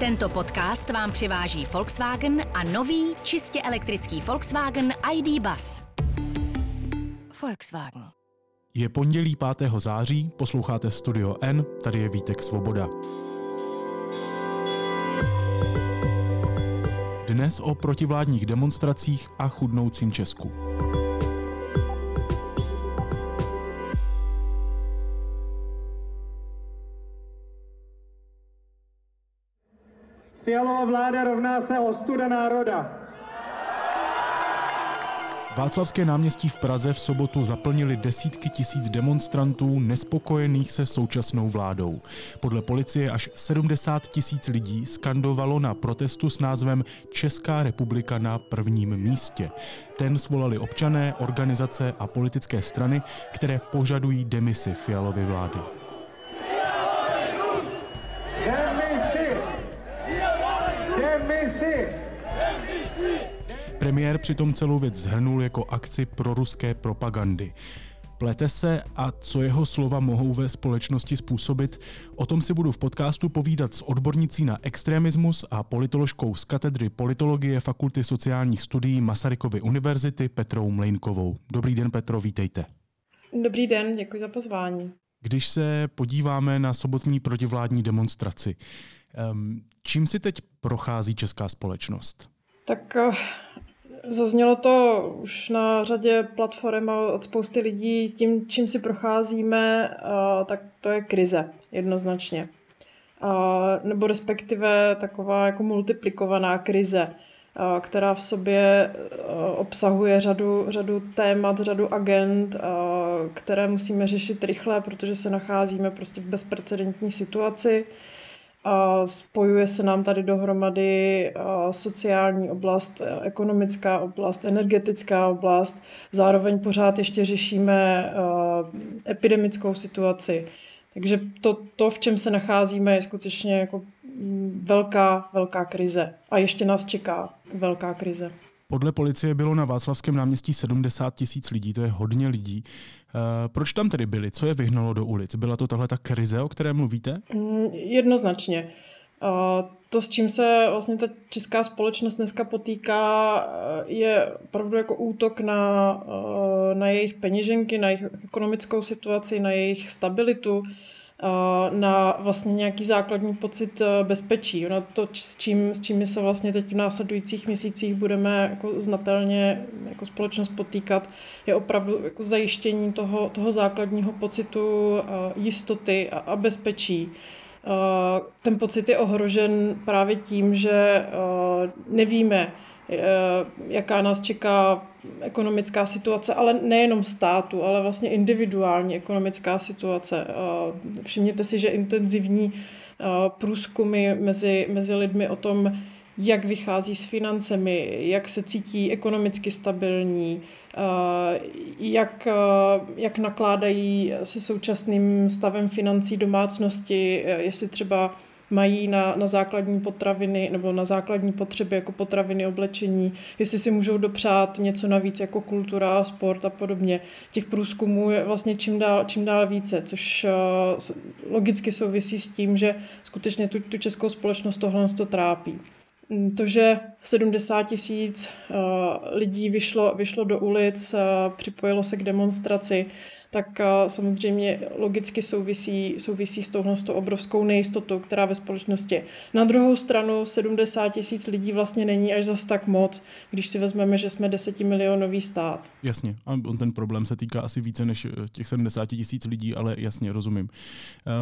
Tento podcast vám přiváží Volkswagen a nový čistě elektrický Volkswagen ID Bus. Volkswagen. Je pondělí 5. září, posloucháte Studio N, tady je Vítek Svoboda. Dnes o protivládních demonstracích a chudnoucím Česku. Fialová vláda rovná se ostuda národa. Václavské náměstí v Praze v sobotu zaplnili desítky tisíc demonstrantů nespokojených se současnou vládou. Podle policie až 70 tisíc lidí skandovalo na protestu s názvem Česká republika na prvním místě. Ten svolali občané, organizace a politické strany, které požadují demisi Fialovy vlády. Premiér přitom celou věc zhrnul jako akci proruské propagandy. Plete se a co jeho slova mohou ve společnosti způsobit, o tom si budu v podcastu povídat s odbornicí na extremismus a politoložkou z katedry politologie Fakulty sociálních studií Masarykovy univerzity Petrou Mlejnkovou. Dobrý den Petro, vítejte. Dobrý den, děkuji za pozvání. Když se podíváme na sobotní protivládní demonstraci, ehm, čím si teď prochází česká společnost? Tak eh, zaznělo to už na řadě platform a od spousty lidí. Tím, čím si procházíme, tak to je krize, jednoznačně. Nebo respektive taková jako multiplikovaná krize, která v sobě obsahuje řadu, řadu témat, řadu agent, které musíme řešit rychle, protože se nacházíme prostě v bezprecedentní situaci. Spojuje se nám tady dohromady sociální oblast, ekonomická oblast, energetická oblast. Zároveň pořád ještě řešíme epidemickou situaci. Takže to, to, v čem se nacházíme, je skutečně jako velká, velká krize. A ještě nás čeká velká krize. Podle policie bylo na Václavském náměstí 70 tisíc lidí, to je hodně lidí. E, proč tam tedy byli? Co je vyhnalo do ulic? Byla to tahle ta krize, o které mluvíte? Mm, jednoznačně. To, s čím se vlastně ta česká společnost dneska potýká, je opravdu jako útok na, na jejich peněženky, na jejich ekonomickou situaci, na jejich stabilitu na vlastně nějaký základní pocit e, bezpečí. Na to, s čím, s čím se vlastně teď v následujících měsících budeme jako znatelně jako společnost potýkat, je opravdu jako zajištění toho, toho základního pocitu e, jistoty a, a bezpečí. E, ten pocit je ohrožen právě tím, že nevíme, jaká nás čeká ekonomická situace, ale nejenom státu, ale vlastně individuální ekonomická situace. Všimněte si, že intenzivní průzkumy mezi, mezi lidmi o tom, jak vychází s financemi, jak se cítí ekonomicky stabilní, jak, jak nakládají se současným stavem financí domácnosti, jestli třeba mají na, na základní potraviny nebo na základní potřeby jako potraviny, oblečení, jestli si můžou dopřát něco navíc jako kultura, sport a podobně. Těch průzkumů je vlastně čím dál, čím dál více, což uh, logicky souvisí s tím, že skutečně tu, tu českou společnost tohle to trápí. Mm, to, že 70 tisíc uh, lidí vyšlo, vyšlo do ulic, uh, připojilo se k demonstraci, tak samozřejmě logicky souvisí, souvisí s touhle s tou obrovskou nejistotou, která ve společnosti. Na druhou stranu 70 tisíc lidí vlastně není až zas tak moc, když si vezmeme, že jsme desetimilionový stát. Jasně, a on ten problém se týká asi více než eh, těch 70 tisíc lidí, ale jasně, rozumím.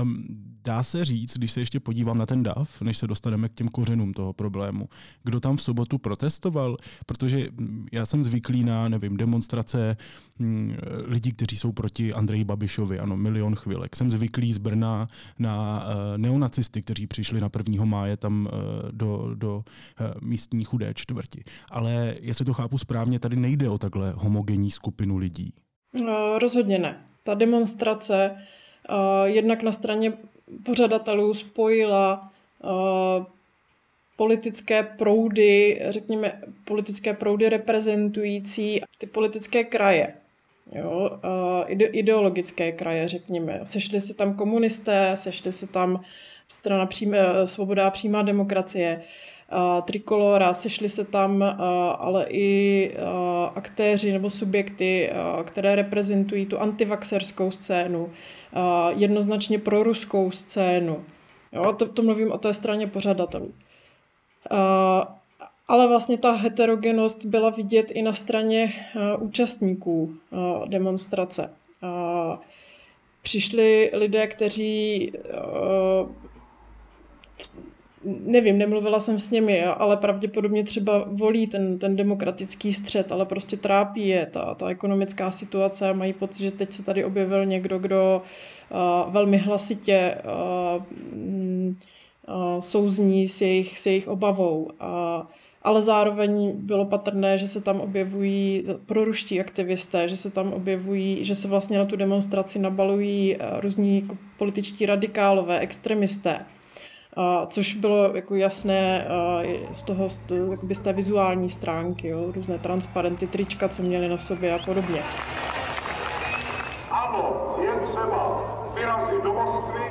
Um, dá se říct, když se ještě podívám na ten DAF, než se dostaneme k těm kořenům toho problému, kdo tam v sobotu protestoval, protože hm, já jsem zvyklý na, nevím, demonstrace hm, lidí, kteří jsou proti proti Andreji Babišovi, ano, milion chvilek. Jsem zvyklý z Brna na uh, neonacisty, kteří přišli na 1. máje tam uh, do, do uh, místní chudé čtvrti. Ale jestli to chápu správně, tady nejde o takhle homogenní skupinu lidí. No, rozhodně ne. Ta demonstrace uh, jednak na straně pořadatelů spojila uh, politické proudy, řekněme politické proudy reprezentující ty politické kraje jo, ideologické kraje, řekněme. Sešli se tam komunisté, sešli se tam strana přím, Svoboda a přímá demokracie, Trikolora, sešli se tam ale i aktéři nebo subjekty, které reprezentují tu antivaxerskou scénu, jednoznačně proruskou scénu. Jo, to, to mluvím o té straně pořadatelů. Ale vlastně ta heterogenost byla vidět i na straně účastníků demonstrace. Přišli lidé, kteří nevím, nemluvila jsem s nimi, ale pravděpodobně třeba volí ten, ten demokratický střed, ale prostě trápí je ta, ta ekonomická situace a mají pocit, že teď se tady objevil někdo, kdo velmi hlasitě uh, souzní s jejich, s jejich obavou. Uh, ale zároveň bylo patrné, že se tam objevují proruští aktivisté, že se tam objevují, že se vlastně na tu demonstraci nabalují různí jako političtí radikálové, extremisté. A, což bylo jako jasné a, z toho, z, z té vizuální stránky, jo, různé transparenty, trička, co měli na sobě a podobně. Ano, je třeba vyrazit do Moskvy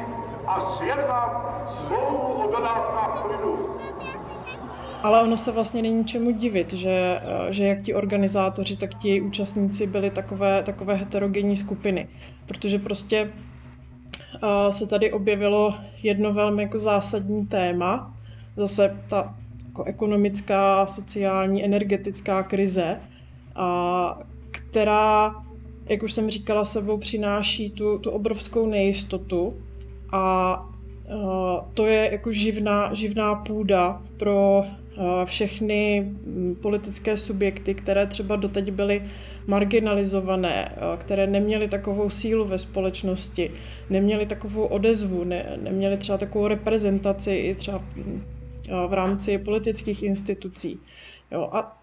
a sjednat smlouvu o dodávkách plynu. Ale ono se vlastně není čemu divit, že, že jak ti organizátoři, tak ti účastníci byli takové, takové heterogenní skupiny. Protože prostě se tady objevilo jedno velmi jako zásadní téma, zase ta jako ekonomická, sociální, energetická krize, a která, jak už jsem říkala, sebou přináší tu, tu obrovskou nejistotu a to je jako živná, živná půda pro všechny politické subjekty, které třeba doteď byly marginalizované, které neměly takovou sílu ve společnosti, neměly takovou odezvu, ne, neměly třeba takovou reprezentaci i třeba eh, v rámci politických institucí. Jo, a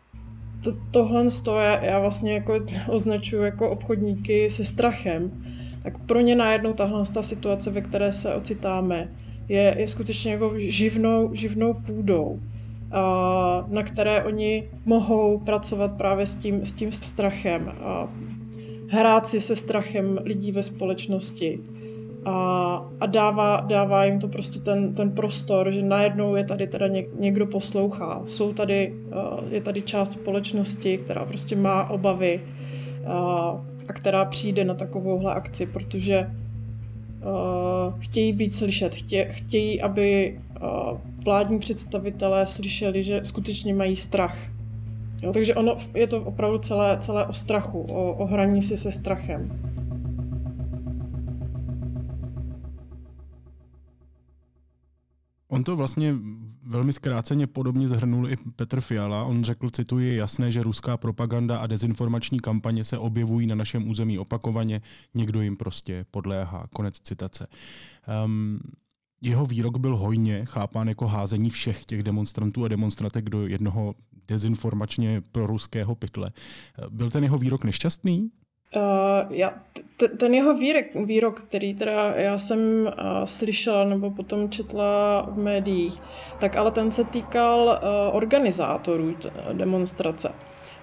to, tohle já, já vlastně jako označuji jako obchodníky se strachem, tak pro ně najednou tahle ta situace, ve které se ocitáme, je, je skutečně jako živnou, živnou půdou na které oni mohou pracovat právě s tím, s tím strachem. Hrát si se strachem lidí ve společnosti. A, a dává, dává jim to prostě ten, ten prostor, že najednou je tady teda někdo poslouchá. Jsou tady, je tady část společnosti, která prostě má obavy a, která přijde na takovouhle akci, protože chtějí být slyšet, chtě, chtějí, aby vládní představitelé slyšeli, že skutečně mají strach. Jo, takže ono je to opravdu celé, celé o strachu, o, o hraní si se strachem. On to vlastně velmi zkráceně podobně zhrnul i Petr Fiala. On řekl, cituji, je jasné, že ruská propaganda a dezinformační kampaně se objevují na našem území opakovaně, někdo jim prostě podléhá. Konec citace. Um, jeho výrok byl hojně chápán jako házení všech těch demonstrantů a demonstratek do jednoho dezinformačně proruského pytle. Byl ten jeho výrok nešťastný? Uh, já, t- ten jeho výrok, výrok, který teda já jsem uh, slyšela nebo potom četla v médiích, tak ale ten se týkal uh, organizátorů t- demonstrace.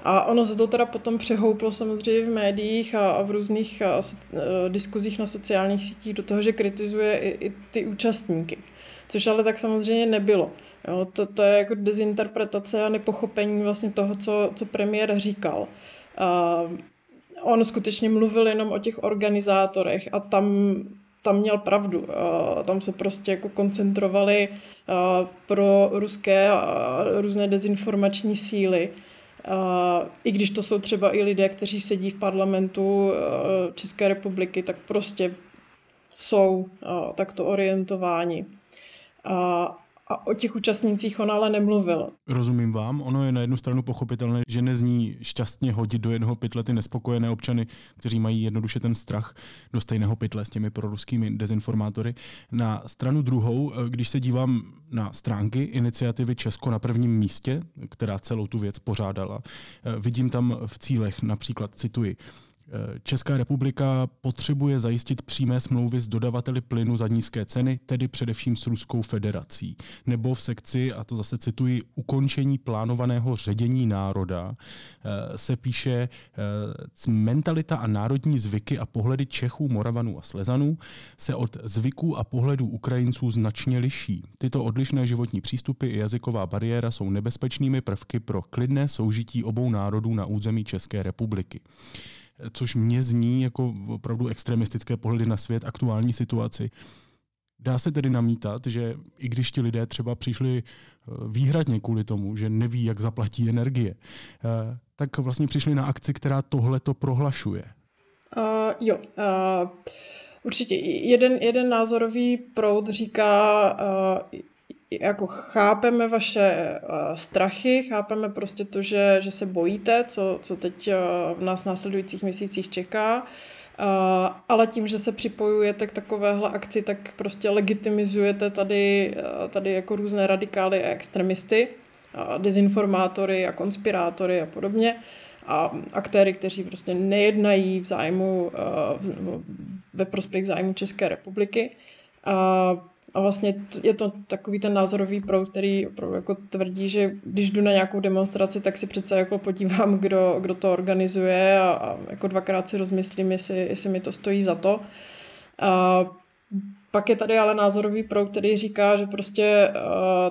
A ono se to teda potom přehouplo samozřejmě v médiích a, a v různých a, a, diskuzích na sociálních sítích do toho, že kritizuje i, i ty účastníky. Což ale tak samozřejmě nebylo. Jo, to, to je jako dezinterpretace a nepochopení vlastně toho, co, co premiér říkal. A on skutečně mluvil jenom o těch organizátorech a tam, tam měl pravdu. A tam se prostě jako koncentrovali pro ruské a různé dezinformační síly i když to jsou třeba i lidé, kteří sedí v parlamentu eh, České republiky, tak prostě jsou eh, takto orientováni. A o těch účastnících on ale nemluvil. Rozumím vám. Ono je na jednu stranu pochopitelné, že nezní šťastně hodit do jednoho pytle ty nespokojené občany, kteří mají jednoduše ten strach do stejného pytle s těmi proruskými dezinformátory. Na stranu druhou, když se dívám na stránky iniciativy Česko na prvním místě, která celou tu věc pořádala, vidím tam v cílech například, cituji, Česká republika potřebuje zajistit přímé smlouvy s dodavateli plynu za nízké ceny, tedy především s Ruskou federací. Nebo v sekci, a to zase cituji, ukončení plánovaného ředění národa eh, se píše eh, mentalita a národní zvyky a pohledy Čechů, Moravanů a Slezanů se od zvyků a pohledů Ukrajinců značně liší. Tyto odlišné životní přístupy i jazyková bariéra jsou nebezpečnými prvky pro klidné soužití obou národů na území České republiky což mě zní jako opravdu extremistické pohledy na svět, aktuální situaci. Dá se tedy namítat, že i když ti lidé třeba přišli eh, výhradně kvůli tomu, že neví, jak zaplatí energie, eh, tak vlastně přišli na akci, která tohle to prohlašuje. Uh, jo, uh, určitě. Jeden, jeden názorový proud říká, uh, jako chápeme vaše uh, strachy, chápeme prostě to, že, že se bojíte, co, co teď uh, v nás následujících měsících čeká, uh, ale tím, že se připojujete k takovéhle akci, tak prostě legitimizujete tady, tady jako různé radikály a extremisty, uh, dezinformátory a konspirátory a podobně a aktéry, kteří prostě nejednají v zájmu, ve prospěch zájmu České republiky. Uh, a vlastně je to takový ten názorový proud, který opravdu jako tvrdí, že když jdu na nějakou demonstraci, tak si přece jako podívám, kdo, kdo to organizuje a, a jako dvakrát si rozmyslím, jestli, jestli mi to stojí za to. A pak je tady ale názorový proud, který říká, že prostě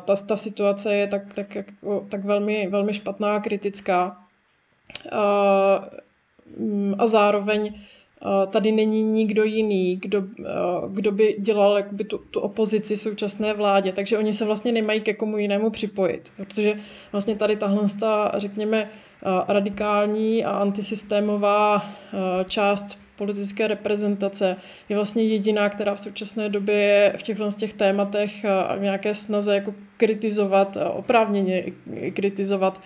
ta, ta situace je tak, tak, jako, tak velmi, velmi špatná a kritická. Uh, a zároveň tady není nikdo jiný, kdo, kdo by dělal jakoby tu, tu opozici současné vládě, takže oni se vlastně nemají ke komu jinému připojit, protože vlastně tady tahle, řekněme, radikální a antisystémová část politické reprezentace je vlastně jediná, která v současné době je v těchto z těch tématech a v nějaké snaze jako kritizovat, oprávněně kritizovat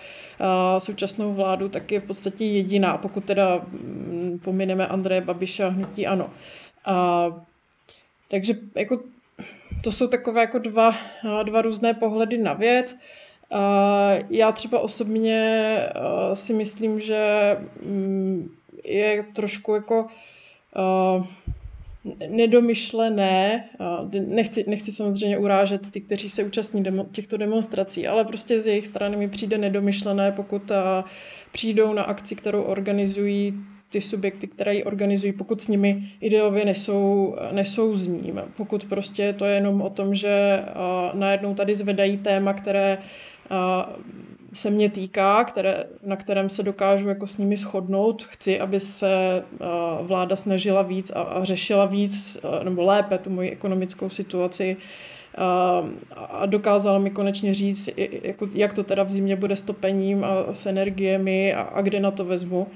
současnou vládu, tak je v podstatě jediná, pokud teda mm, pomineme Andreje Babiša hnutí ano. A, takže jako to jsou takové jako dva, dva různé pohledy na věc. Já třeba osobně si myslím, že mm, je trošku jako uh, nedomyšlené, uh, nechci, nechci samozřejmě urážet ty, kteří se účastní demo, těchto demonstrací, ale prostě z jejich strany mi přijde nedomyšlené, pokud uh, přijdou na akci, kterou organizují ty subjekty, které ji organizují, pokud s nimi ideově nesou, ním. Pokud prostě to je jenom o tom, že najednou tady zvedají téma, které se mě týká, které, na kterém se dokážu jako s nimi shodnout. Chci, aby se uh, vláda snažila víc a, a řešila víc uh, nebo lépe tu moji ekonomickou situaci uh, a dokázala mi konečně říct, jako, jak to teda v zimě bude s topením a s energiemi a, a kde na to vezmu.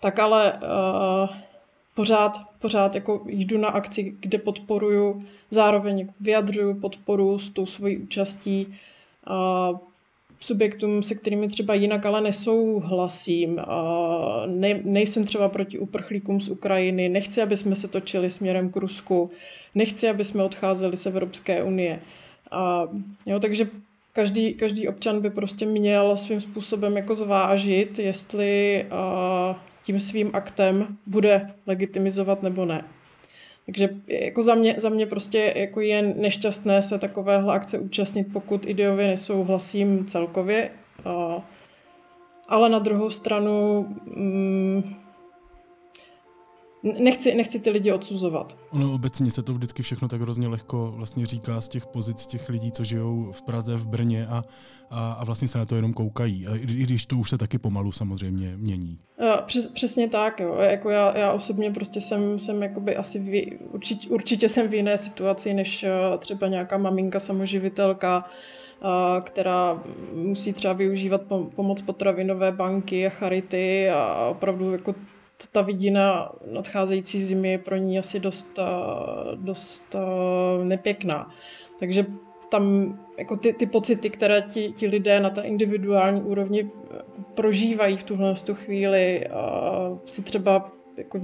Tak ale uh, pořád, pořád jako jdu na akci, kde podporuju, zároveň vyjadřuju podporu s tou svojí účastí. Uh, subjektům, se kterými třeba jinak ale nesouhlasím. Ne, nejsem třeba proti uprchlíkům z Ukrajiny, nechci, aby jsme se točili směrem k Rusku, nechci, aby jsme odcházeli z Evropské unie. A, jo, takže každý, každý občan by prostě měl svým způsobem jako zvážit, jestli a, tím svým aktem bude legitimizovat nebo ne. Takže jako za mě, za mě prostě jako je nešťastné se takovéhle akce účastnit, pokud ideově nesouhlasím celkově. Ale na druhou stranu mm, Nechci, nechci ty lidi odsuzovat. Ono obecně se to vždycky všechno tak hrozně lehko vlastně říká z těch pozic těch lidí, co žijou v Praze, v Brně a, a, a vlastně se na to jenom koukají. A i, i když to už se taky pomalu samozřejmě mění. Přes, přesně tak. Jo. Jako já, já osobně prostě jsem, jsem jakoby asi v, určitě, určitě jsem v jiné situaci než eh, třeba nějaká maminka samoživitelka, která musí třeba využívat pomoc potravinové banky a charity a opravdu jako ta vidina nadcházející zimy je pro ní asi dost, eh, dost eh, nepěkná. Takže tam jako ty, ty pocity, které ti, ti lidé na té individuální úrovni eh, prožívají v tuhle tu chvíli, si třeba jako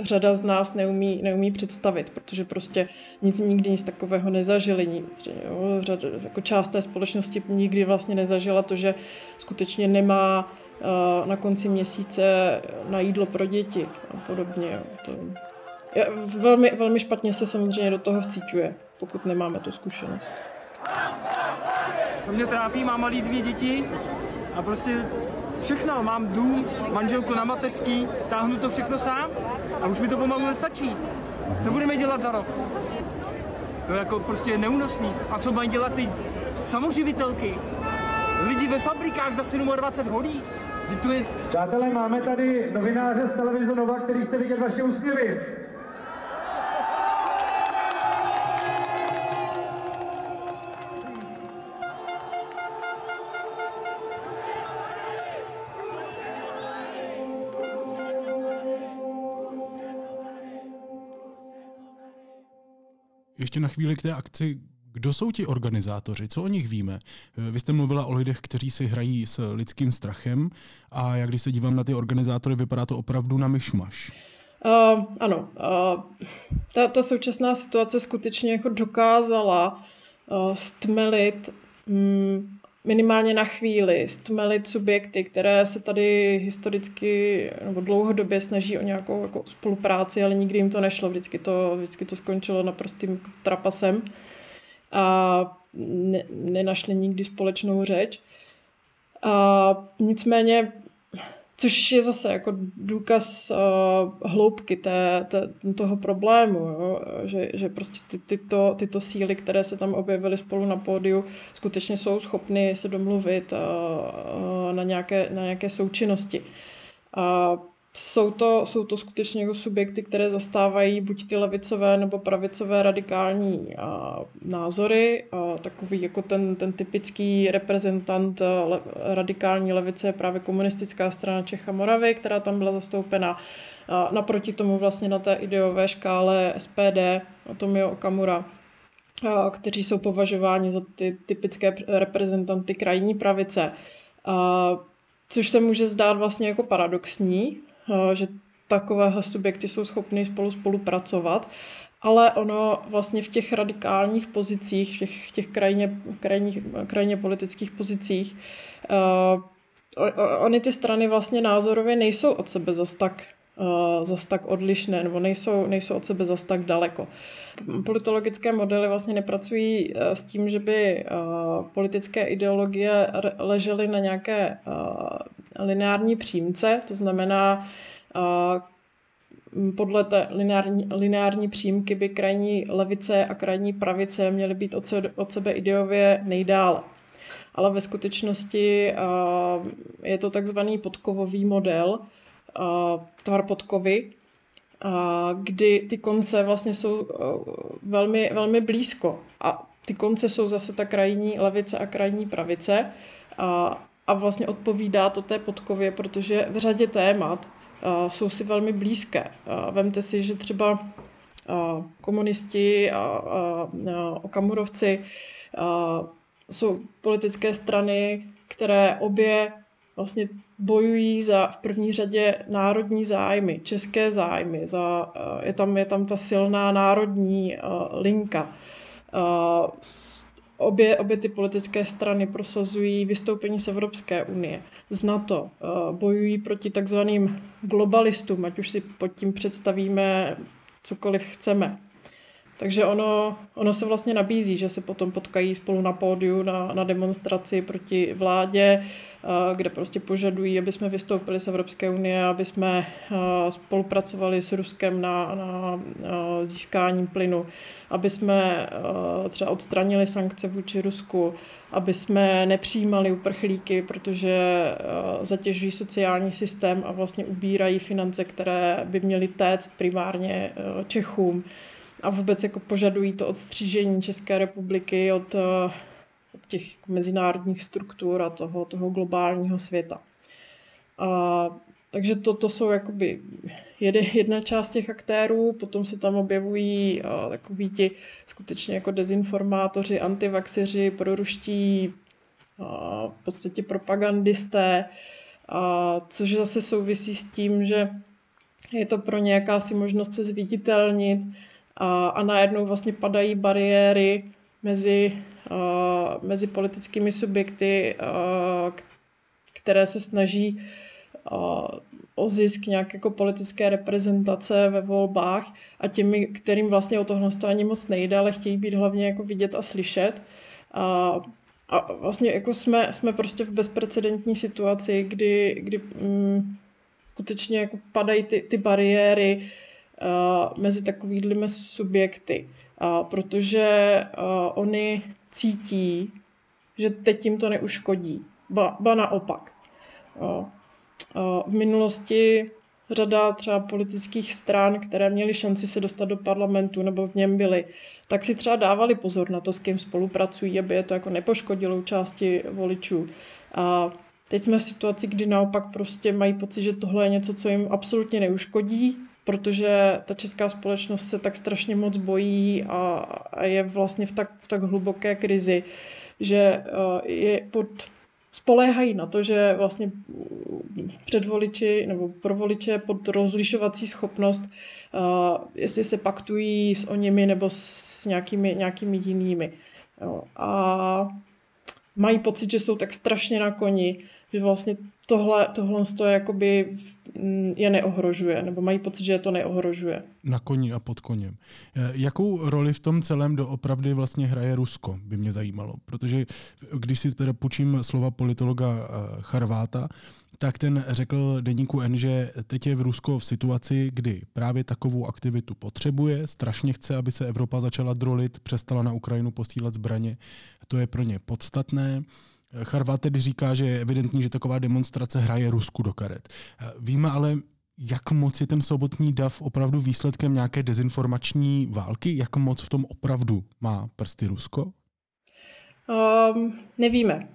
řada z nás neumí, neumí představit, protože prostě nic nikdy nic takového nezažili. Nic, jo, řada, jako část té společnosti nikdy vlastně nezažila to, že skutečně nemá na konci měsíce na jídlo pro děti a podobně. To je, velmi, velmi špatně se samozřejmě do toho vcíťuje, pokud nemáme tu zkušenost. Co mě trápí, mám malý dvě děti a prostě všechno. Mám dům, manželku na mateřský, táhnu to všechno sám a už mi to pomalu nestačí. Co budeme dělat za rok? To je jako prostě neúnosný. A co mají dělat ty samoživitelky? Lidi ve fabrikách za 27 hodí? To je... Přátelé, máme tady novináře z televize Nova, který chce vidět vaše úsměvy. Ještě na chvíli k té akci. Kdo jsou ti organizátoři? Co o nich víme? Vy jste mluvila o lidech, kteří si hrají s lidským strachem a jak když se dívám na ty organizátory, vypadá to opravdu na myšmaš. Uh, ano, uh, ta, ta současná situace skutečně jako dokázala uh, stmelit um, minimálně na chvíli stmelit subjekty, které se tady historicky nebo dlouhodobě snaží o nějakou jako spolupráci, ale nikdy jim to nešlo. Vždycky to, vždycky to skončilo naprostým trapasem a ne, nenašli nikdy společnou řeč. A nicméně Což je zase jako důkaz uh, hloubky té, té, toho problému, jo? Že, že prostě ty, tyto, tyto síly, které se tam objevily spolu na pódiu, skutečně jsou schopny se domluvit uh, uh, na, nějaké, na nějaké součinnosti. Uh, jsou to, jsou to skutečně jako subjekty, které zastávají buď ty levicové nebo pravicové radikální a, názory. A takový jako ten, ten typický reprezentant le, radikální levice je právě komunistická strana Čech a Moravy, která tam byla zastoupena. A naproti tomu vlastně na té ideové škále SPD, o tom je Okamura, a, kteří jsou považováni za ty typické reprezentanty krajní pravice. A, což se může zdát vlastně jako paradoxní, že takovéhle subjekty jsou schopny spolu spolupracovat, ale ono vlastně v těch radikálních pozicích, v těch, těch krajně, krajních, krajně politických pozicích, uh, ony ty strany vlastně názorově nejsou od sebe zas tak, uh, zas tak odlišné, nebo nejsou, nejsou od sebe zas tak daleko. Politologické modely vlastně nepracují uh, s tím, že by uh, politické ideologie ležely na nějaké lineární přímce, to znamená, podle té lineární, lineární přímky by krajní levice a krajní pravice měly být od, sebe, od sebe ideově nejdále. Ale ve skutečnosti je to takzvaný podkovový model, tvar podkovy, uh, kdy ty konce vlastně jsou uh, velmi, velmi blízko. A ty konce jsou zase ta krajní levice a krajní pravice. Uh, a vlastně odpovídá to té podkově, protože v řadě témat jsou si velmi blízké. Vemte si, že třeba komunisti a, okamurovci jsou politické strany, které obě vlastně bojují za v první řadě národní zájmy, české zájmy. Za, je, tam, je tam ta silná národní linka. Obě, obě ty politické strany prosazují vystoupení z Evropské unie, z NATO, eh, bojují proti takzvaným globalistům, ať už si pod tím představíme cokoliv chceme. Takže ono, ono se vlastně nabízí, že se potom potkají spolu na pódiu na, na demonstraci proti vládě, kde prostě požadují, aby jsme vystoupili z Evropské unie, aby jsme spolupracovali s Ruskem na, na získání plynu, aby jsme třeba odstranili sankce vůči Rusku, aby jsme nepřijímali uprchlíky, protože zatěžují sociální systém a vlastně ubírají finance, které by měly téct primárně Čechům a vůbec jako požadují to odstřížení České republiky od, eh, od těch mezinárodních struktur a toho, toho globálního světa. A, takže to, to jsou jakoby jedna část těch aktérů, potom se tam objevují a, eh, takový ti skutečně jako dezinformátoři, antivaxeři, proruští, a, v podstatě propagandisté, a, což zase souvisí s tím, že je to pro ně jakási možnost se zviditelnit, a, a najednou vlastně padají bariéry mezi, a, mezi politickými subjekty, a, které se snaží o zisk nějaké jako politické reprezentace ve volbách a těmi, kterým vlastně o tohle to ani moc nejde, ale chtějí být hlavně jako vidět a slyšet. A, a vlastně jako jsme, jsme prostě v bezprecedentní situaci, kdy, kdy mm, skutečně jako padají ty, ty bariéry uh, mezi takovými subjekty, protože uh, oni cítí, že teď jim to neuškodí. Ba, ba naopak. Uh, v minulosti řada třeba politických stran, které měly šanci se dostat do parlamentu nebo v něm byly, tak si třeba dávali pozor na to, s kým spolupracují, aby je to jako nepoškodilo části voličů. A teď jsme v situaci, kdy naopak prostě mají pocit, že tohle je něco, co jim absolutně neuškodí, protože ta česká společnost se tak strašně moc bojí a, a je vlastně v tak, v tak hluboké krizi, že je pod spoléhají na to, že vlastně před voliči nebo pro voliče pod rozlišovací schopnost, uh, jestli se paktují s o nimi nebo s nějakými, nějakými jinými. A mají pocit, že jsou tak strašně na koni, že vlastně tohle, tohle je, jakoby, je neohrožuje, nebo mají pocit, že je to neohrožuje. Na koni a pod koněm. Eh, jakou roli v tom celém doopravdy vlastně hraje Rusko, by mě zajímalo. Protože když si teda půjčím slova politologa eh, Charváta, tak ten řekl deníku N, že teď je v Rusko v situaci, kdy právě takovou aktivitu potřebuje, strašně chce, aby se Evropa začala drolit, přestala na Ukrajinu posílat zbraně. To je pro ně podstatné. Charvat tedy říká, že je evidentní, že taková demonstrace hraje Rusku do karet. Víme ale, jak moc je ten sobotní dav opravdu výsledkem nějaké dezinformační války? Jak moc v tom opravdu má prsty Rusko? Um, nevíme.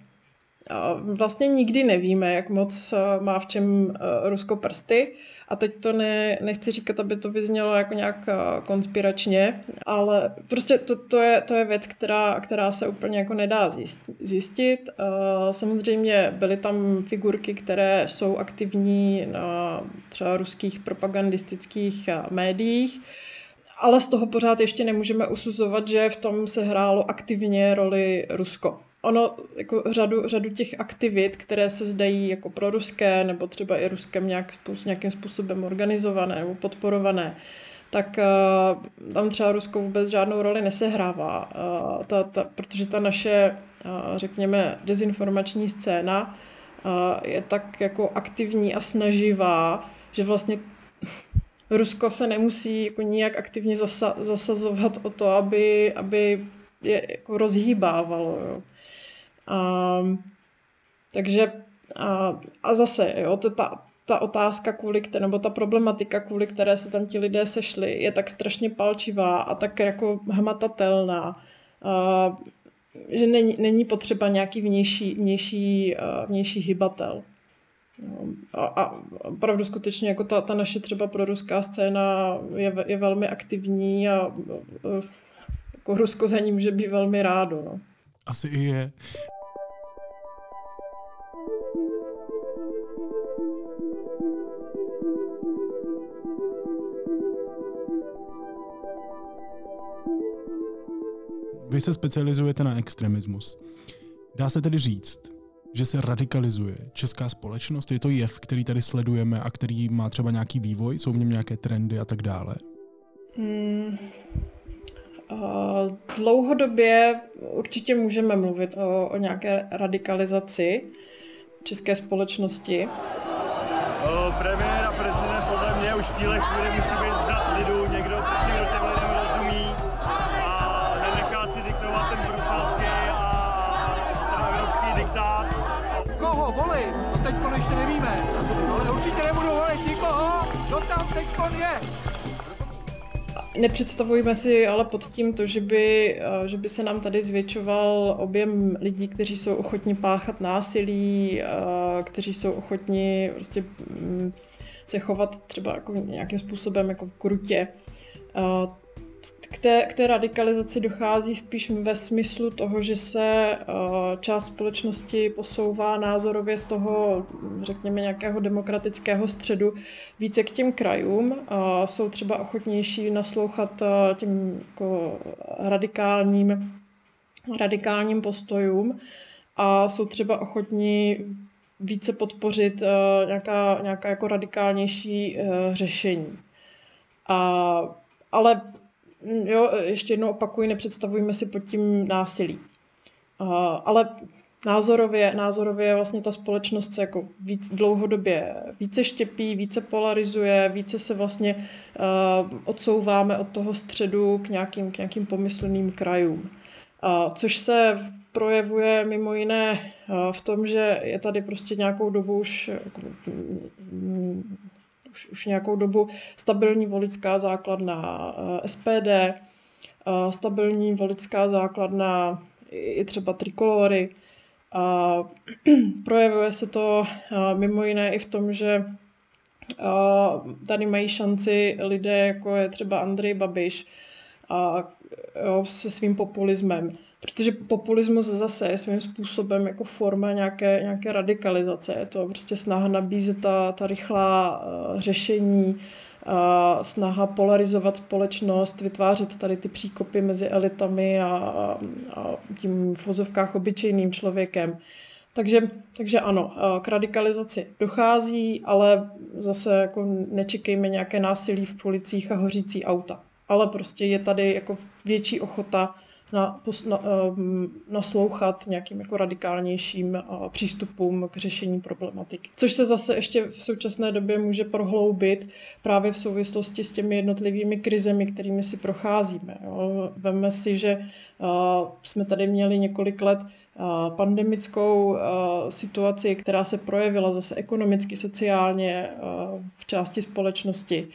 Vlastně nikdy nevíme, jak moc eh, má v čem eh, Rusko prsty. A teď to ne, nechci říkat, aby to vyznělo jako nějak eh, konspiračně, ale prostě to, to, je, to je věc, která, která se úplně jako nedá zjistit. Samozřejmě byly tam figurky, které jsou aktivní na třeba ruských propagandistických médiích, ale z toho pořád ještě nemůžeme usuzovat, že v tom se hrálo aktivně roli Rusko ono jako řadu, řadu těch aktivit, které se zdají jako proruské nebo třeba i Ruskem nějak, nějakým způsobem organizované nebo podporované, tak uh, tam třeba Rusko vůbec žádnou roli nesehrává, uh, ta, ta, protože ta naše, uh, řekněme, dezinformační scéna uh, je tak jako aktivní a snaživá, že vlastně Rusko se nemusí jako nijak aktivně zasa, zasazovat o to, aby, aby je jako rozhýbávalo. Jo. A, takže a, a zase, jo, to, ta, ta otázka, kvůli které, nebo ta problematika, kvůli které se tam ti lidé sešli, je tak strašně palčivá a tak jako hmatatelná, a, že není, není potřeba nějaký vnější, vnější, vnější hybatel. A, a opravdu skutečně jako ta, ta naše třeba proruská scéna je, je velmi aktivní a, a jako Rusko za ní může být velmi rádo. No. Asi i je. Vy se specializujete na extremismus. Dá se tedy říct, že se radikalizuje česká společnost? Je to jev, který tady sledujeme a který má třeba nějaký vývoj? Jsou v něm nějaké trendy a tak dále? Hmm. Uh, dlouhodobě určitě můžeme mluvit o, o nějaké radikalizaci české společnosti. Uh, premiér a prezident podle mě už v téhle chvíli musí být zdat lidu, určitě nebudu volit nikoho, kdo tam teď je. Nepředstavujeme si ale pod tím to, že by, eh, že by se nám tady zvětšoval objem lidí, kteří jsou ochotni páchat násilí, eh, kteří jsou ochotni prostě mm, se chovat třeba jako nějakým způsobem jako krutě. Eh, k té, k té radikalizaci dochází spíš ve smyslu toho, že se část společnosti posouvá názorově z toho, řekněme, nějakého demokratického středu více k těm krajům. Jsou třeba ochotnější naslouchat těm jako radikálním, radikálním postojům a jsou třeba ochotní více podpořit nějaká, nějaká jako radikálnější řešení. A, ale jo, ještě jednou opakuji, nepředstavujeme si pod tím násilí. Ale názorově, názorově vlastně ta společnost se jako víc, dlouhodobě více štěpí, více polarizuje, více se vlastně uh, odsouváme od toho středu k nějakým, k nějakým pomyslným krajům. Uh, což se projevuje mimo jiné uh, v tom, že je tady prostě nějakou dobu už, jako, mm, už, už nějakou dobu stabilní voličská základna uh, SPD, uh, stabilní voličská základna i třeba trikolory, a projevuje se to mimo jiné i v tom, že tady mají šanci lidé, jako je třeba Andrej Babiš, a, jo, se svým populismem. Protože populismus zase je svým způsobem jako forma nějaké, nějaké radikalizace. Je to prostě snaha nabízet ta, ta rychlá uh, řešení, snaha polarizovat společnost, vytvářet tady ty příkopy mezi elitami a, a, tím v vozovkách obyčejným člověkem. Takže, takže ano, k radikalizaci dochází, ale zase jako nečekejme nějaké násilí v policích a hořící auta. Ale prostě je tady jako větší ochota na, na, ehm, naslouchat nějakým jako radikálnějším přístupům k řešení problematiky. Což se zase ještě v současné době může prohloubit právě v souvislosti s těmi jednotlivými krizemi, kterými si procházíme. Jo. Vemme si, že jsme tady měli několik let pandemickou situaci, která se projevila zase ekonomicky, sociálně v části společnosti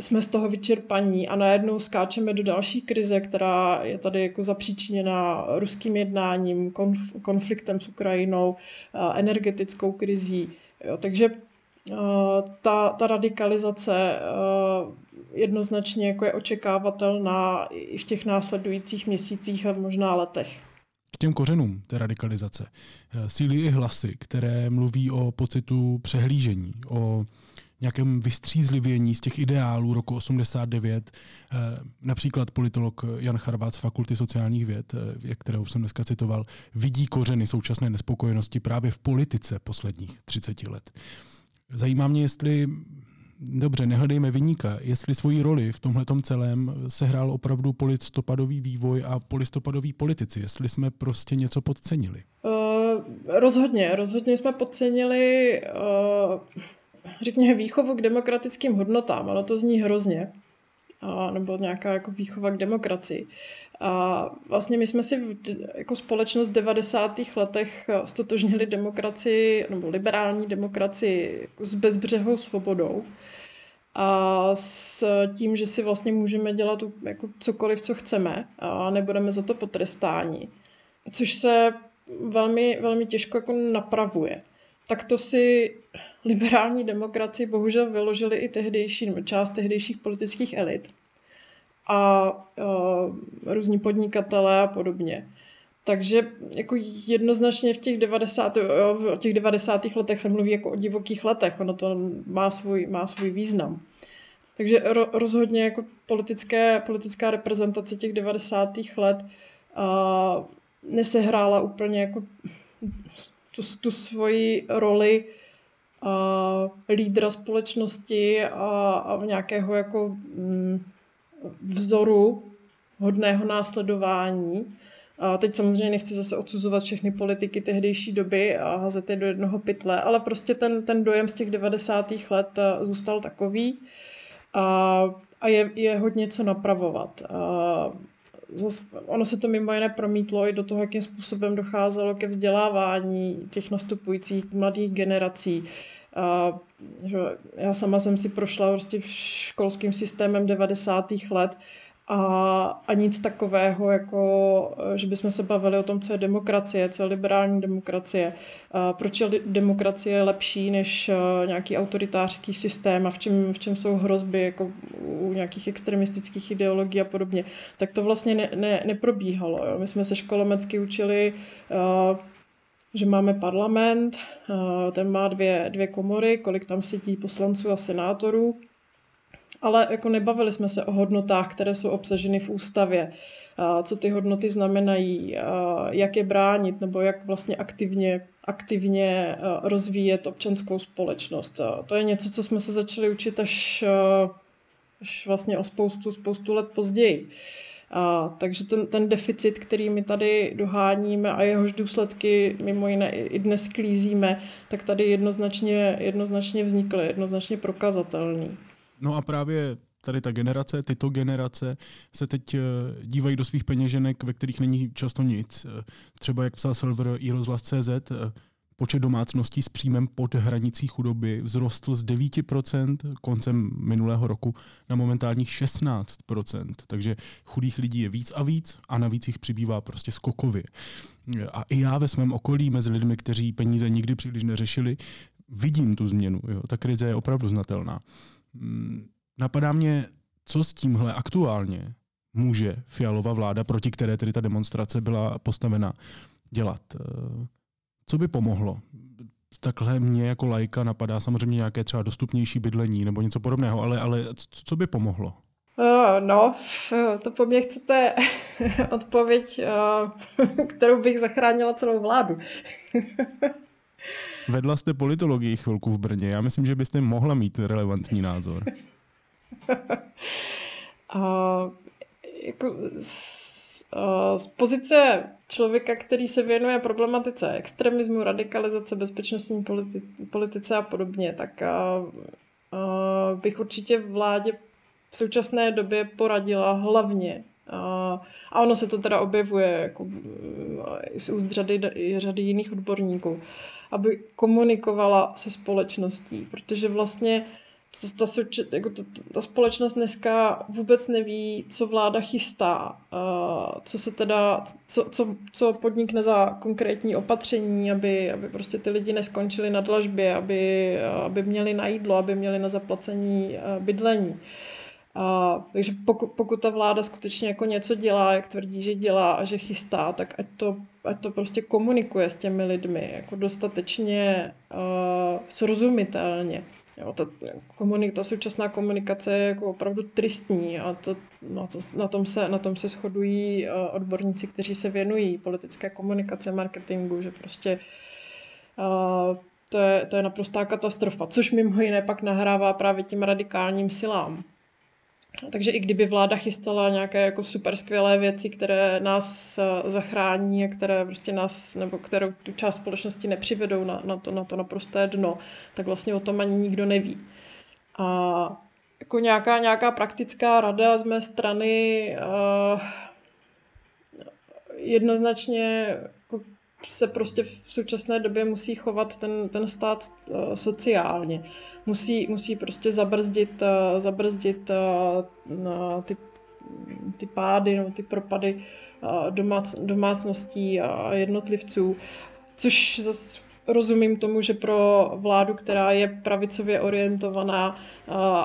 jsme z toho vyčerpaní a najednou skáčeme do další krize, která je tady jako zapříčiněna ruským jednáním, konf- konfliktem s Ukrajinou, energetickou krizí. Jo, takže ta, ta radikalizace jednoznačně jako je očekávatelná i v těch následujících měsících a možná letech. K těm kořenům té radikalizace sílí i hlasy, které mluví o pocitu přehlížení, o nějakém vystřízlivění z těch ideálů roku 89. Eh, například politolog Jan Charvát z Fakulty sociálních věd, eh, kterou jsem dneska citoval, vidí kořeny současné nespokojenosti právě v politice posledních 30 let. Zajímá mě, jestli dobře, nehledejme vyníka, jestli svoji roli v tomhle celém sehrál opravdu polistopadový vývoj a polistopadoví politici, jestli jsme prostě něco podcenili. Uh, rozhodně, rozhodně jsme podcenili uh, řekněme, výchovu k demokratickým hodnotám. Ono to zní hrozně. A, nebo nějaká jako výchova k demokracii. A vlastně my jsme si jako společnost v 90. letech stotožnili demokracii, nebo liberální demokracii s bezbřehou svobodou a s tím, že si vlastně můžeme dělat jako cokoliv, co chceme a nebudeme za to potrestáni. Což se velmi, velmi těžko jako napravuje. Tak to si liberální demokracii bohužel vyložili i tehdejší, nebo část tehdejších politických elit a uh, různí podnikatelé a podobně. Takže jako jednoznačně v těch 90. O těch 90. letech se mluví jako o divokých letech, ono to má svůj, má svůj význam. Takže ro, rozhodně jako politické, politická reprezentace těch 90. let uh, nesehrála úplně jako tu, tu svoji roli lídra společnosti a, a nějakého jako mm, vzoru hodného následování. A teď samozřejmě nechci zase odsuzovat všechny politiky tehdejší doby a házet je do jednoho pytle, ale prostě ten, ten dojem z těch 90. let zůstal takový a, a je, je hodně co napravovat. A zas, ono se to mimo jiné promítlo i do toho, jakým způsobem docházelo ke vzdělávání těch nastupujících mladých generací. A, že já sama jsem si prošla prostě školským systémem 90. let a, a nic takového, jako že bychom se bavili o tom, co je demokracie, co je liberální demokracie, a proč je demokracie lepší než nějaký autoritářský systém a v čem, v čem jsou hrozby jako u nějakých extremistických ideologií a podobně, tak to vlastně ne, ne, neprobíhalo. Jo. My jsme se školomecky učili že máme parlament, ten má dvě, dvě komory, kolik tam sedí poslanců a senátorů, ale jako nebavili jsme se o hodnotách, které jsou obsaženy v ústavě. co ty hodnoty znamenají, jak je bránit nebo jak vlastně aktivně, aktivně rozvíjet občanskou společnost. To je něco, co jsme se začali učit až, až vlastně o spoustu, spoustu let později. A, takže ten, ten deficit, který my tady doháníme a jehož důsledky mimo jiné i dnes klízíme, tak tady jednoznačně, jednoznačně vznikl, jednoznačně prokazatelný. No a právě tady ta generace, tyto generace se teď eh, dívají do svých peněženek, ve kterých není často nic. Eh, třeba jak psal server iRozhlas.cz, eh, počet domácností s příjmem pod hranicí chudoby vzrostl z 9% koncem minulého roku na momentálních 16%. Takže chudých lidí je víc a víc a navíc jich přibývá prostě skokově. A i já ve svém okolí mezi lidmi, kteří peníze nikdy příliš neřešili, vidím tu změnu. Jo. Ta krize je opravdu znatelná. Hmm, napadá mě, co s tímhle aktuálně může fialová vláda, proti které tedy ta demonstrace byla postavena, dělat. Co by pomohlo? Takhle mě jako lajka napadá samozřejmě nějaké třeba dostupnější bydlení nebo něco podobného, ale, ale co by pomohlo? Uh, no, to po mně chcete odpověď, uh, kterou bych zachránila celou vládu. Vedla jste politologii chvilku v Brně. Já myslím, že byste mohla mít relevantní názor. uh, jako z pozice člověka, který se věnuje problematice extremismu, radikalizace, bezpečnostní politi- politice a podobně, tak bych určitě vládě v současné době poradila hlavně a ono se to teda objevuje jako z úst řady, řady jiných odborníků, aby komunikovala se společností, protože vlastně ta, ta, jako ta, ta společnost dneska vůbec neví, co vláda chystá, uh, co se teda, co, co, co podnikne za konkrétní opatření, aby, aby prostě ty lidi neskončili na dlažbě, aby, aby měli na jídlo, aby měli na zaplacení uh, bydlení. Uh, takže pokud, pokud ta vláda skutečně jako něco dělá, jak tvrdí, že dělá a že chystá, tak ať to, ať to prostě komunikuje s těmi lidmi jako dostatečně uh, srozumitelně. Jo, ta, komunik, ta současná komunikace je jako opravdu tristní a to, na, to, na, tom se, na tom se shodují uh, odborníci, kteří se věnují politické komunikace, marketingu, že prostě uh, to, je, to je naprostá katastrofa, což mimo jiné pak nahrává právě těm radikálním silám. Takže i kdyby vláda chystala nějaké jako super skvělé věci, které nás eh, zachrání a které prostě nás, nebo kterou tu část společnosti nepřivedou na, na, to, na to naprosté dno, tak vlastně o tom ani nikdo neví. A jako nějaká, nějaká praktická rada z mé strany uh, jednoznačně se prostě v současné době musí chovat ten, ten stát uh, sociálně. Musí, musí prostě zabrzdit, uh, zabrzdit uh, ty, ty pády, no, ty propady domác, domácností a jednotlivců, což zase rozumím tomu, že pro vládu, která je pravicově orientovaná,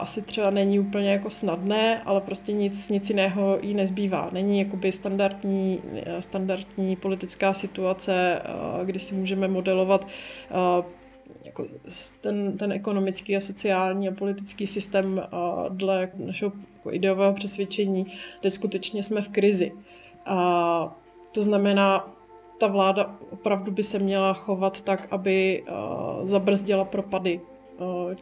asi třeba není úplně jako snadné, ale prostě nic, nic jiného jí nezbývá. Není jakoby standardní, standardní politická situace, kdy si můžeme modelovat jako ten, ten ekonomický a sociální a politický systém dle našeho jako ideového přesvědčení, teď skutečně jsme v krizi. A to znamená, ta vláda opravdu by se měla chovat tak, aby uh, zabrzdila propady uh,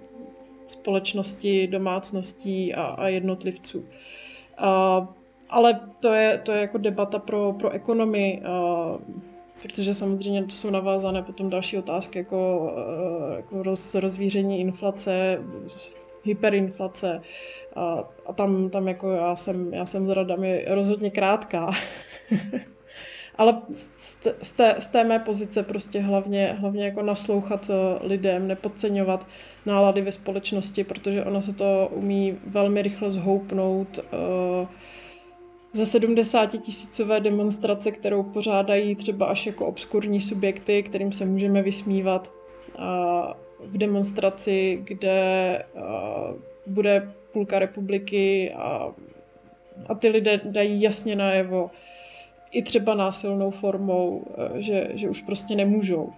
společnosti, domácností a, a jednotlivců. Uh, ale to je, to je jako debata pro, pro ekonomii. Protože samozřejmě to jsou navázané potom další otázky, jako, eh, jako roz, rozvíření inflace, hyperinflace. A, a tam, tam jako já jsem, já jsem s radami rozhodně krátká. Ale z, té, z té mé pozice prostě hlavně, hlavně jako naslouchat eh, lidem, nepodceňovat nálady ve společnosti, protože ono se to umí velmi rychle zhoupnout uh, ze 70 tisícové demonstrace, kterou pořádají třeba až jako obskurní subjekty, kterým se můžeme vysmívat v demonstraci, kde bude půlka republiky a, a ty lidé dají jasně najevo, i třeba násilnou formou, že, že už prostě nemůžou.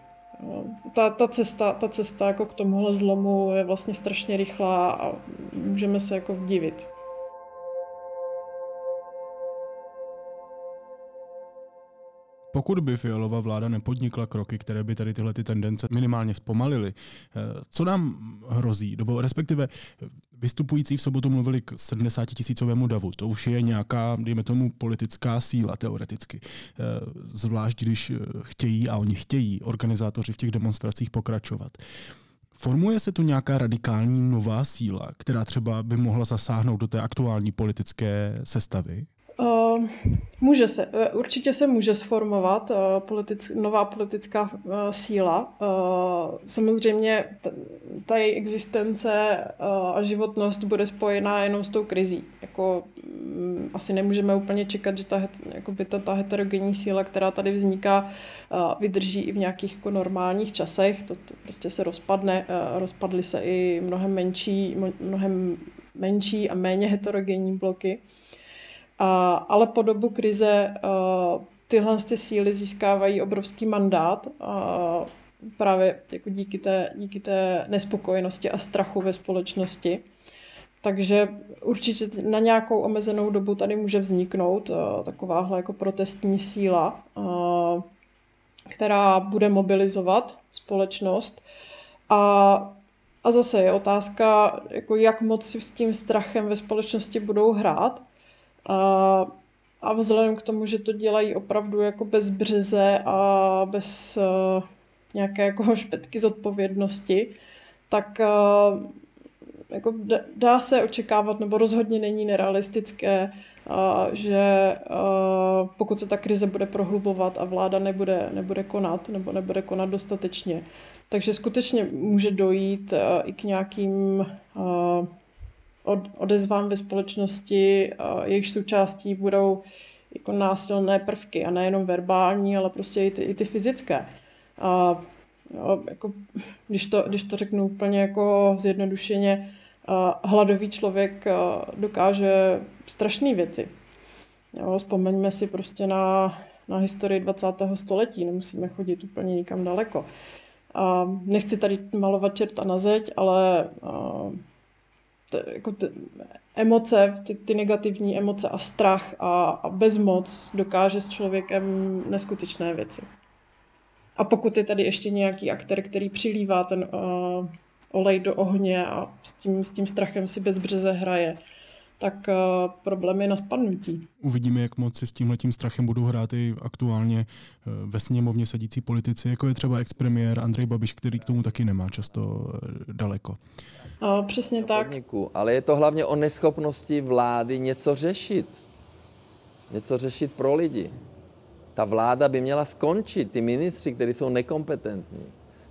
Ta, ta, cesta, ta cesta jako k tomuhle zlomu je vlastně strašně rychlá a můžeme se jako divit. Pokud by Fialová vláda nepodnikla kroky, které by tady tyhle ty tendence minimálně zpomalily, eh, co nám hrozí? Nebo respektive vystupující v sobotu mluvili k 70 tisícovému davu. To už je nějaká, dejme tomu, politická síla teoreticky. Eh, zvlášť, když eh, chtějí, a oni chtějí, organizátoři v těch demonstracích pokračovat. Formuje se tu nějaká radikální nová síla, která třeba by mohla zasáhnout do té aktuální politické sestavy? Uh, může se, eh, určitě se může sformovat uh, politic, nová politická uh, síla. Uh, samozřejmě ta, její existence uh, a životnost bude spojená jenom s tou krizí. Jako, um, asi nemůžeme úplně čekat, že ta, jakoby ta, ta heterogenní síla, která tady vzniká, uh, vydrží i v nějakých jako normálních časech. To, to prostě se rozpadne. Uh, rozpadly se i mnohem menší, mnohem menší a méně heterogenní bloky. A, ale po dobu krize uh, tyhle ty síly získávají obrovský mandát uh, právě jako díky té, díky té nespokojenosti a strachu ve společnosti. Takže určitě na nějakou omezenou dobu tady může vzniknout takováhle jako protestní síla, která bude mobilizovat společnost. A, a zase je otázka, jako jak moc si s tím strachem ve společnosti budou hrát. A, a vzhledem k tomu, že to dělají opravdu jako bez březe a bez uh, nějaké jako špetky zodpovědnosti, tak uh, jako dá se očekávat, nebo rozhodně není nerealistické, uh, že pokud se ta krize bude prohlubovat a vláda nebude, nebude konat, nebo nebude konat dostatečně, takže skutečně může dojít i k nějakým od, odezvám ve společnosti, jejich součástí budou jako násilné prvky a nejenom verbální, ale prostě i ty, i ty fyzické. A, jo, jako, když, to, když to řeknu úplně jako zjednodušeně, a hladový člověk dokáže strašné věci. Jo, vzpomeňme si prostě na, na historii 20. století, nemusíme chodit úplně nikam daleko. A nechci tady malovat čerta na zeď, ale a, t, jako t, emoce, ty, ty negativní emoce a strach a, a bezmoc dokáže s člověkem neskutečné věci. A pokud je tady ještě nějaký aktér, který přilívá ten uh, olej do ohně a s tím, s tím strachem si bezbřeze hraje, tak uh, problém je na spadnutí. Uvidíme, jak moc si s tímhletím strachem budou hrát i aktuálně uh, ve sněmovně sedící politici, jako je třeba expremiér Andrej Babiš, který k tomu taky nemá často uh, daleko. A přesně tak. Podniku. Ale je to hlavně o neschopnosti vlády něco řešit. Něco řešit pro lidi. Ta vláda by měla skončit. Ty ministři, kteří jsou nekompetentní,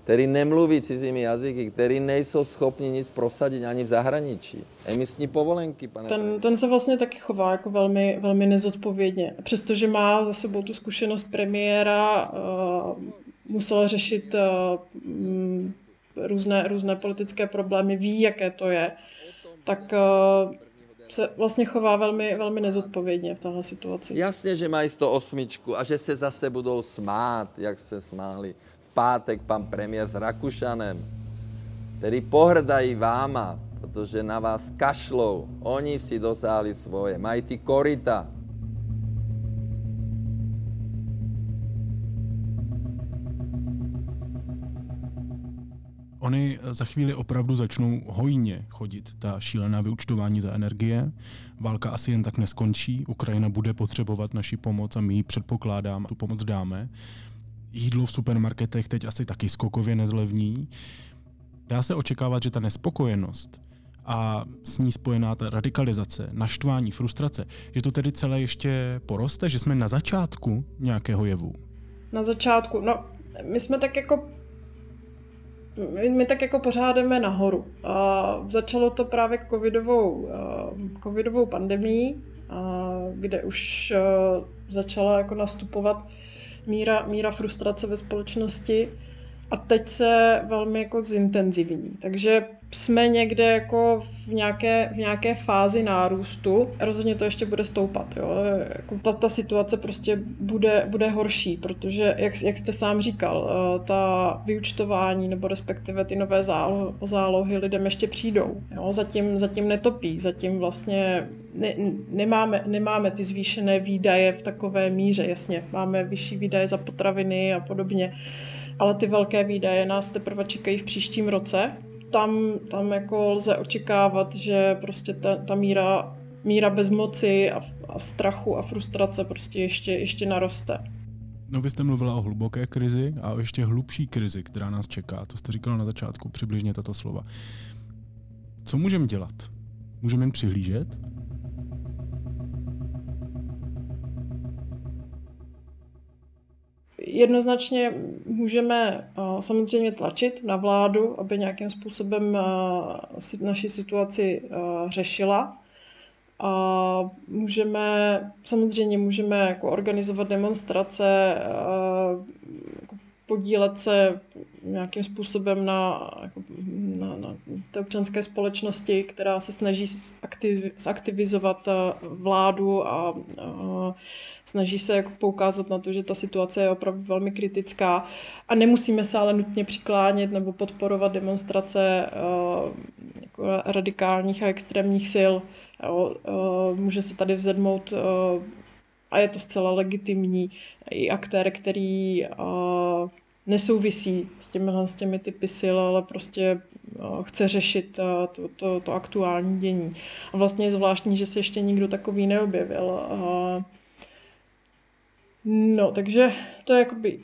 kteří nemluví cizími jazyky, kteří nejsou schopni nic prosadit ani v zahraničí. Emisní povolenky, pane ten, ten se vlastně taky chová jako velmi, velmi nezodpovědně. Přestože má za sebou tu zkušenost premiéra, uh, musel řešit uh, různé, různé politické problémy, ví, jaké to je, tak uh, se vlastně chová velmi, velmi nezodpovědně v téhle situaci. Jasně, že mají 108 a že se zase budou smát, jak se smáli pátek pan premiér s Rakušanem, který pohrdají váma, protože na vás kašlou. Oni si dosáhli svoje, mají ty korita. Oni za chvíli opravdu začnou hojně chodit, ta šílená vyučtování za energie. Válka asi jen tak neskončí, Ukrajina bude potřebovat naši pomoc a my ji předpokládám, tu pomoc dáme. Jídlo v supermarketech teď asi taky skokově nezlevní. Dá se očekávat, že ta nespokojenost a s ní spojená ta radikalizace, naštvání, frustrace, že to tedy celé ještě poroste, že jsme na začátku nějakého jevu? Na začátku, no my jsme tak jako my, my tak jako pořád jdeme nahoru. A začalo to právě covidovou, covidovou pandemí, kde už začala jako nastupovat míra, míra frustrace ve společnosti a teď se velmi jako zintenzivní. Takže jsme někde jako v nějaké, v nějaké fázi nárůstu. Rozhodně to ještě bude stoupat. Jo. Jako ta, ta situace prostě bude, bude horší, protože, jak, jak jste sám říkal, eh, ta vyučtování nebo respektive ty nové zálohy, zálohy lidem ještě přijdou. Jo. Zatím, zatím netopí, zatím vlastně ne, nemáme, nemáme ty zvýšené výdaje v takové míře. Jasně, máme vyšší výdaje za potraviny a podobně, ale ty velké výdaje nás teprve čekají v příštím roce tam, tam jako lze očekávat, že prostě ta, ta míra, míra bezmoci a, a strachu a frustrace prostě ještě, ještě naroste. No vy jste mluvila o hluboké krizi a o ještě hlubší krizi, která nás čeká. To jste říkala na začátku, přibližně tato slova. Co můžeme dělat? Můžeme jen přihlížet? Jednoznačně můžeme samozřejmě tlačit na vládu, aby nějakým způsobem naši situaci řešila. A můžeme, samozřejmě můžeme jako organizovat demonstrace, jako podílet se nějakým způsobem na, jako, na, na té občanské společnosti, která se snaží zaktivizovat vládu a, a snaží se jako poukázat na to, že ta situace je opravdu velmi kritická a nemusíme se ale nutně přiklánět nebo podporovat demonstrace uh, jako radikálních a extrémních sil. Jo, uh, může se tady vzedmout uh, a je to zcela legitimní i aktér, který nesouvisí s těmi, s těmi typy sil, ale prostě chce řešit to, to, to aktuální dění. A vlastně je zvláštní, že se ještě nikdo takový neobjevil. No, takže to je jakoby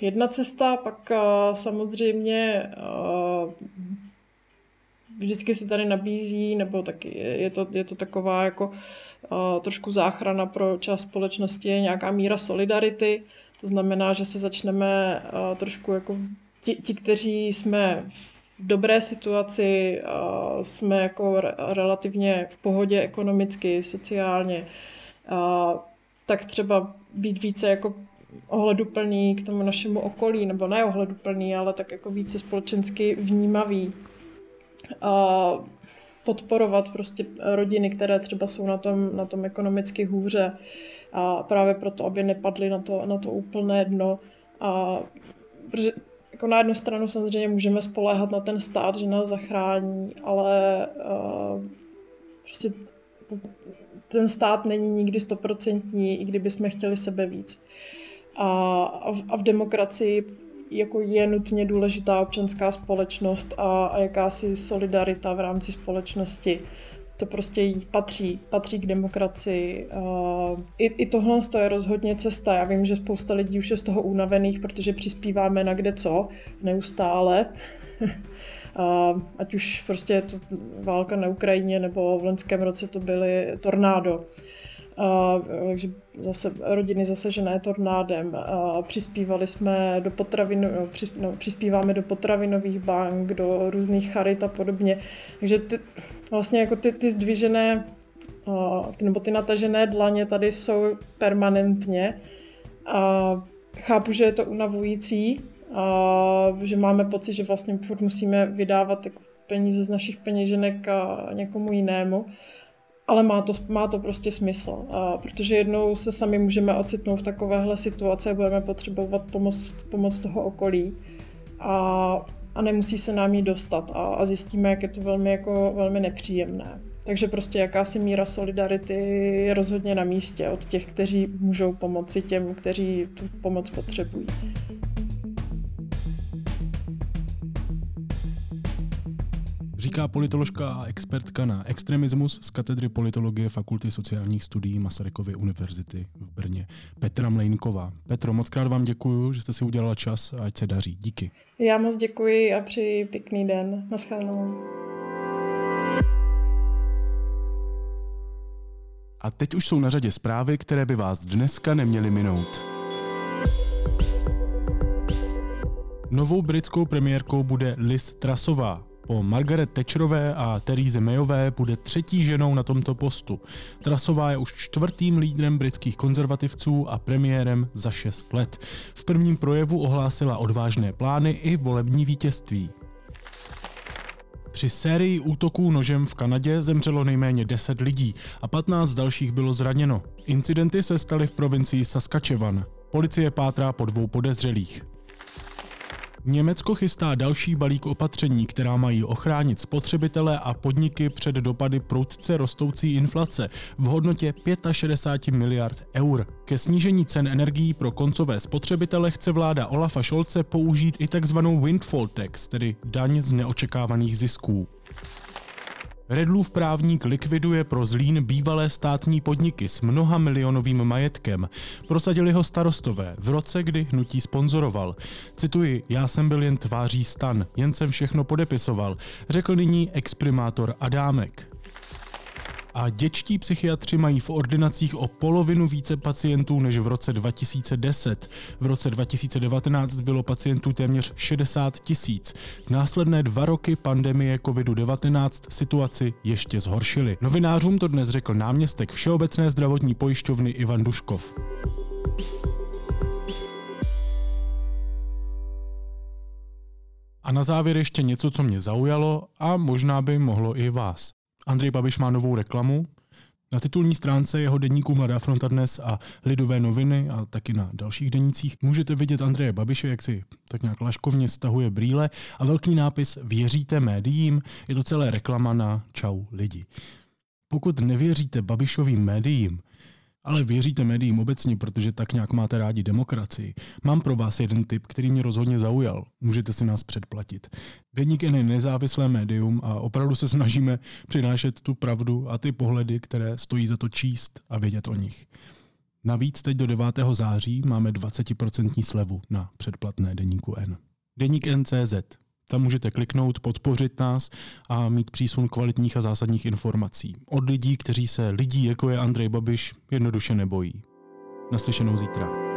jedna cesta, pak uh, samozřejmě uh, vždycky se tady nabízí, nebo taky je to, je to taková jako uh, trošku záchrana pro část společnosti, je nějaká míra solidarity, to znamená, že se začneme trošku jako ti, ti, kteří jsme v dobré situaci, jsme jako re, relativně v pohodě ekonomicky, sociálně, tak třeba být více jako ohleduplný k tomu našemu okolí, nebo ne ohleduplný, ale tak jako více společensky vnímavý. A podporovat prostě rodiny, které třeba jsou na tom, na tom ekonomicky hůře a právě proto, aby nepadly na to, na to úplné dno. A protože jako na jednu stranu samozřejmě můžeme spoléhat na ten stát, že nás zachrání, ale uh, prostě ten stát není nikdy stoprocentní, i kdyby jsme chtěli sebe víc. A, a v demokracii jako je nutně důležitá občanská společnost a, a jakási solidarita v rámci společnosti. To prostě jí patří, patří k demokracii. Uh, i, I tohle je rozhodně cesta. Já vím, že spousta lidí už je z toho unavených, protože přispíváme na kde co, neustále. ať už prostě to válka na Ukrajině nebo v loňském roce to byly tornádo. takže zase rodiny zasažené tornádem. přispívali jsme do potravin, no, přispíváme do potravinových bank, do různých charit a podobně. Takže ty, vlastně jako ty, ty zdvižené nebo ty natažené dlaně tady jsou permanentně. A chápu, že je to unavující, a že máme pocit, že vlastně furt musíme vydávat peníze z našich peněženek a někomu jinému. Ale má to, má to prostě smysl, a protože jednou se sami můžeme ocitnout v takovéhle situaci a budeme potřebovat pomoc, pomoc toho okolí. A, a nemusí se nám jí dostat a, a zjistíme, jak je to velmi, jako, velmi nepříjemné. Takže prostě jakási míra solidarity je rozhodně na místě od těch, kteří můžou pomoci těm, kteří tu pomoc potřebují. Říká politoložka a expertka na extremismus z katedry politologie Fakulty sociálních studií Masarykovy univerzity v Brně. Petra Mlejnková. Petro, moc krát vám děkuji, že jste si udělala čas a ať se daří. Díky. Já moc děkuji a přeji pěkný den. Naschledanou. A teď už jsou na řadě zprávy, které by vás dneska neměly minout. Novou britskou premiérkou bude Liz Trasová. Po Margaret Thatcherové a Therese Mayové bude třetí ženou na tomto postu. Trasová je už čtvrtým lídrem britských konzervativců a premiérem za šest let. V prvním projevu ohlásila odvážné plány i volební vítězství. Při sérii útoků nožem v Kanadě zemřelo nejméně 10 lidí a 15 dalších bylo zraněno. Incidenty se staly v provincii Saskatchewan. Policie pátrá po dvou podezřelých. Německo chystá další balík opatření, která mají ochránit spotřebitele a podniky před dopady prudce rostoucí inflace v hodnotě 65 miliard eur. Ke snížení cen energií pro koncové spotřebitele chce vláda Olafa Scholze použít i takzvanou windfall tax, tedy daň z neočekávaných zisků. Redlův právník likviduje pro Zlín bývalé státní podniky s mnoha milionovým majetkem. Prosadili ho starostové v roce, kdy hnutí sponzoroval. Cituji, já jsem byl jen tváří stan, jen jsem všechno podepisoval, řekl nyní exprimátor Adámek a děčtí psychiatři mají v ordinacích o polovinu více pacientů než v roce 2010. V roce 2019 bylo pacientů téměř 60 tisíc. Následné dva roky pandemie COVID-19 situaci ještě zhoršily. Novinářům to dnes řekl náměstek Všeobecné zdravotní pojišťovny Ivan Duškov. A na závěr ještě něco, co mě zaujalo a možná by mohlo i vás. Andrej Babiš má novou reklamu. Na titulní stránce jeho deníku Mladá fronta dnes a Lidové noviny a taky na dalších denících můžete vidět Andreje Babiše, jak si tak nějak laškovně stahuje brýle a velký nápis Věříte médiím? Je to celé reklama na Čau lidi. Pokud nevěříte Babišovým médiím, ale věříte médiím obecně, protože tak nějak máte rádi demokracii. Mám pro vás jeden tip, který mě rozhodně zaujal. Můžete si nás předplatit. Deník je nezávislé médium a opravdu se snažíme přinášet tu pravdu a ty pohledy, které stojí za to číst a vědět o nich. Navíc teď do 9. září máme 20% slevu na předplatné deníku N. Deník NCZ. Tam můžete kliknout, podpořit nás a mít přísun kvalitních a zásadních informací. Od lidí, kteří se lidí, jako je Andrej Babiš, jednoduše nebojí. Naslyšenou zítra.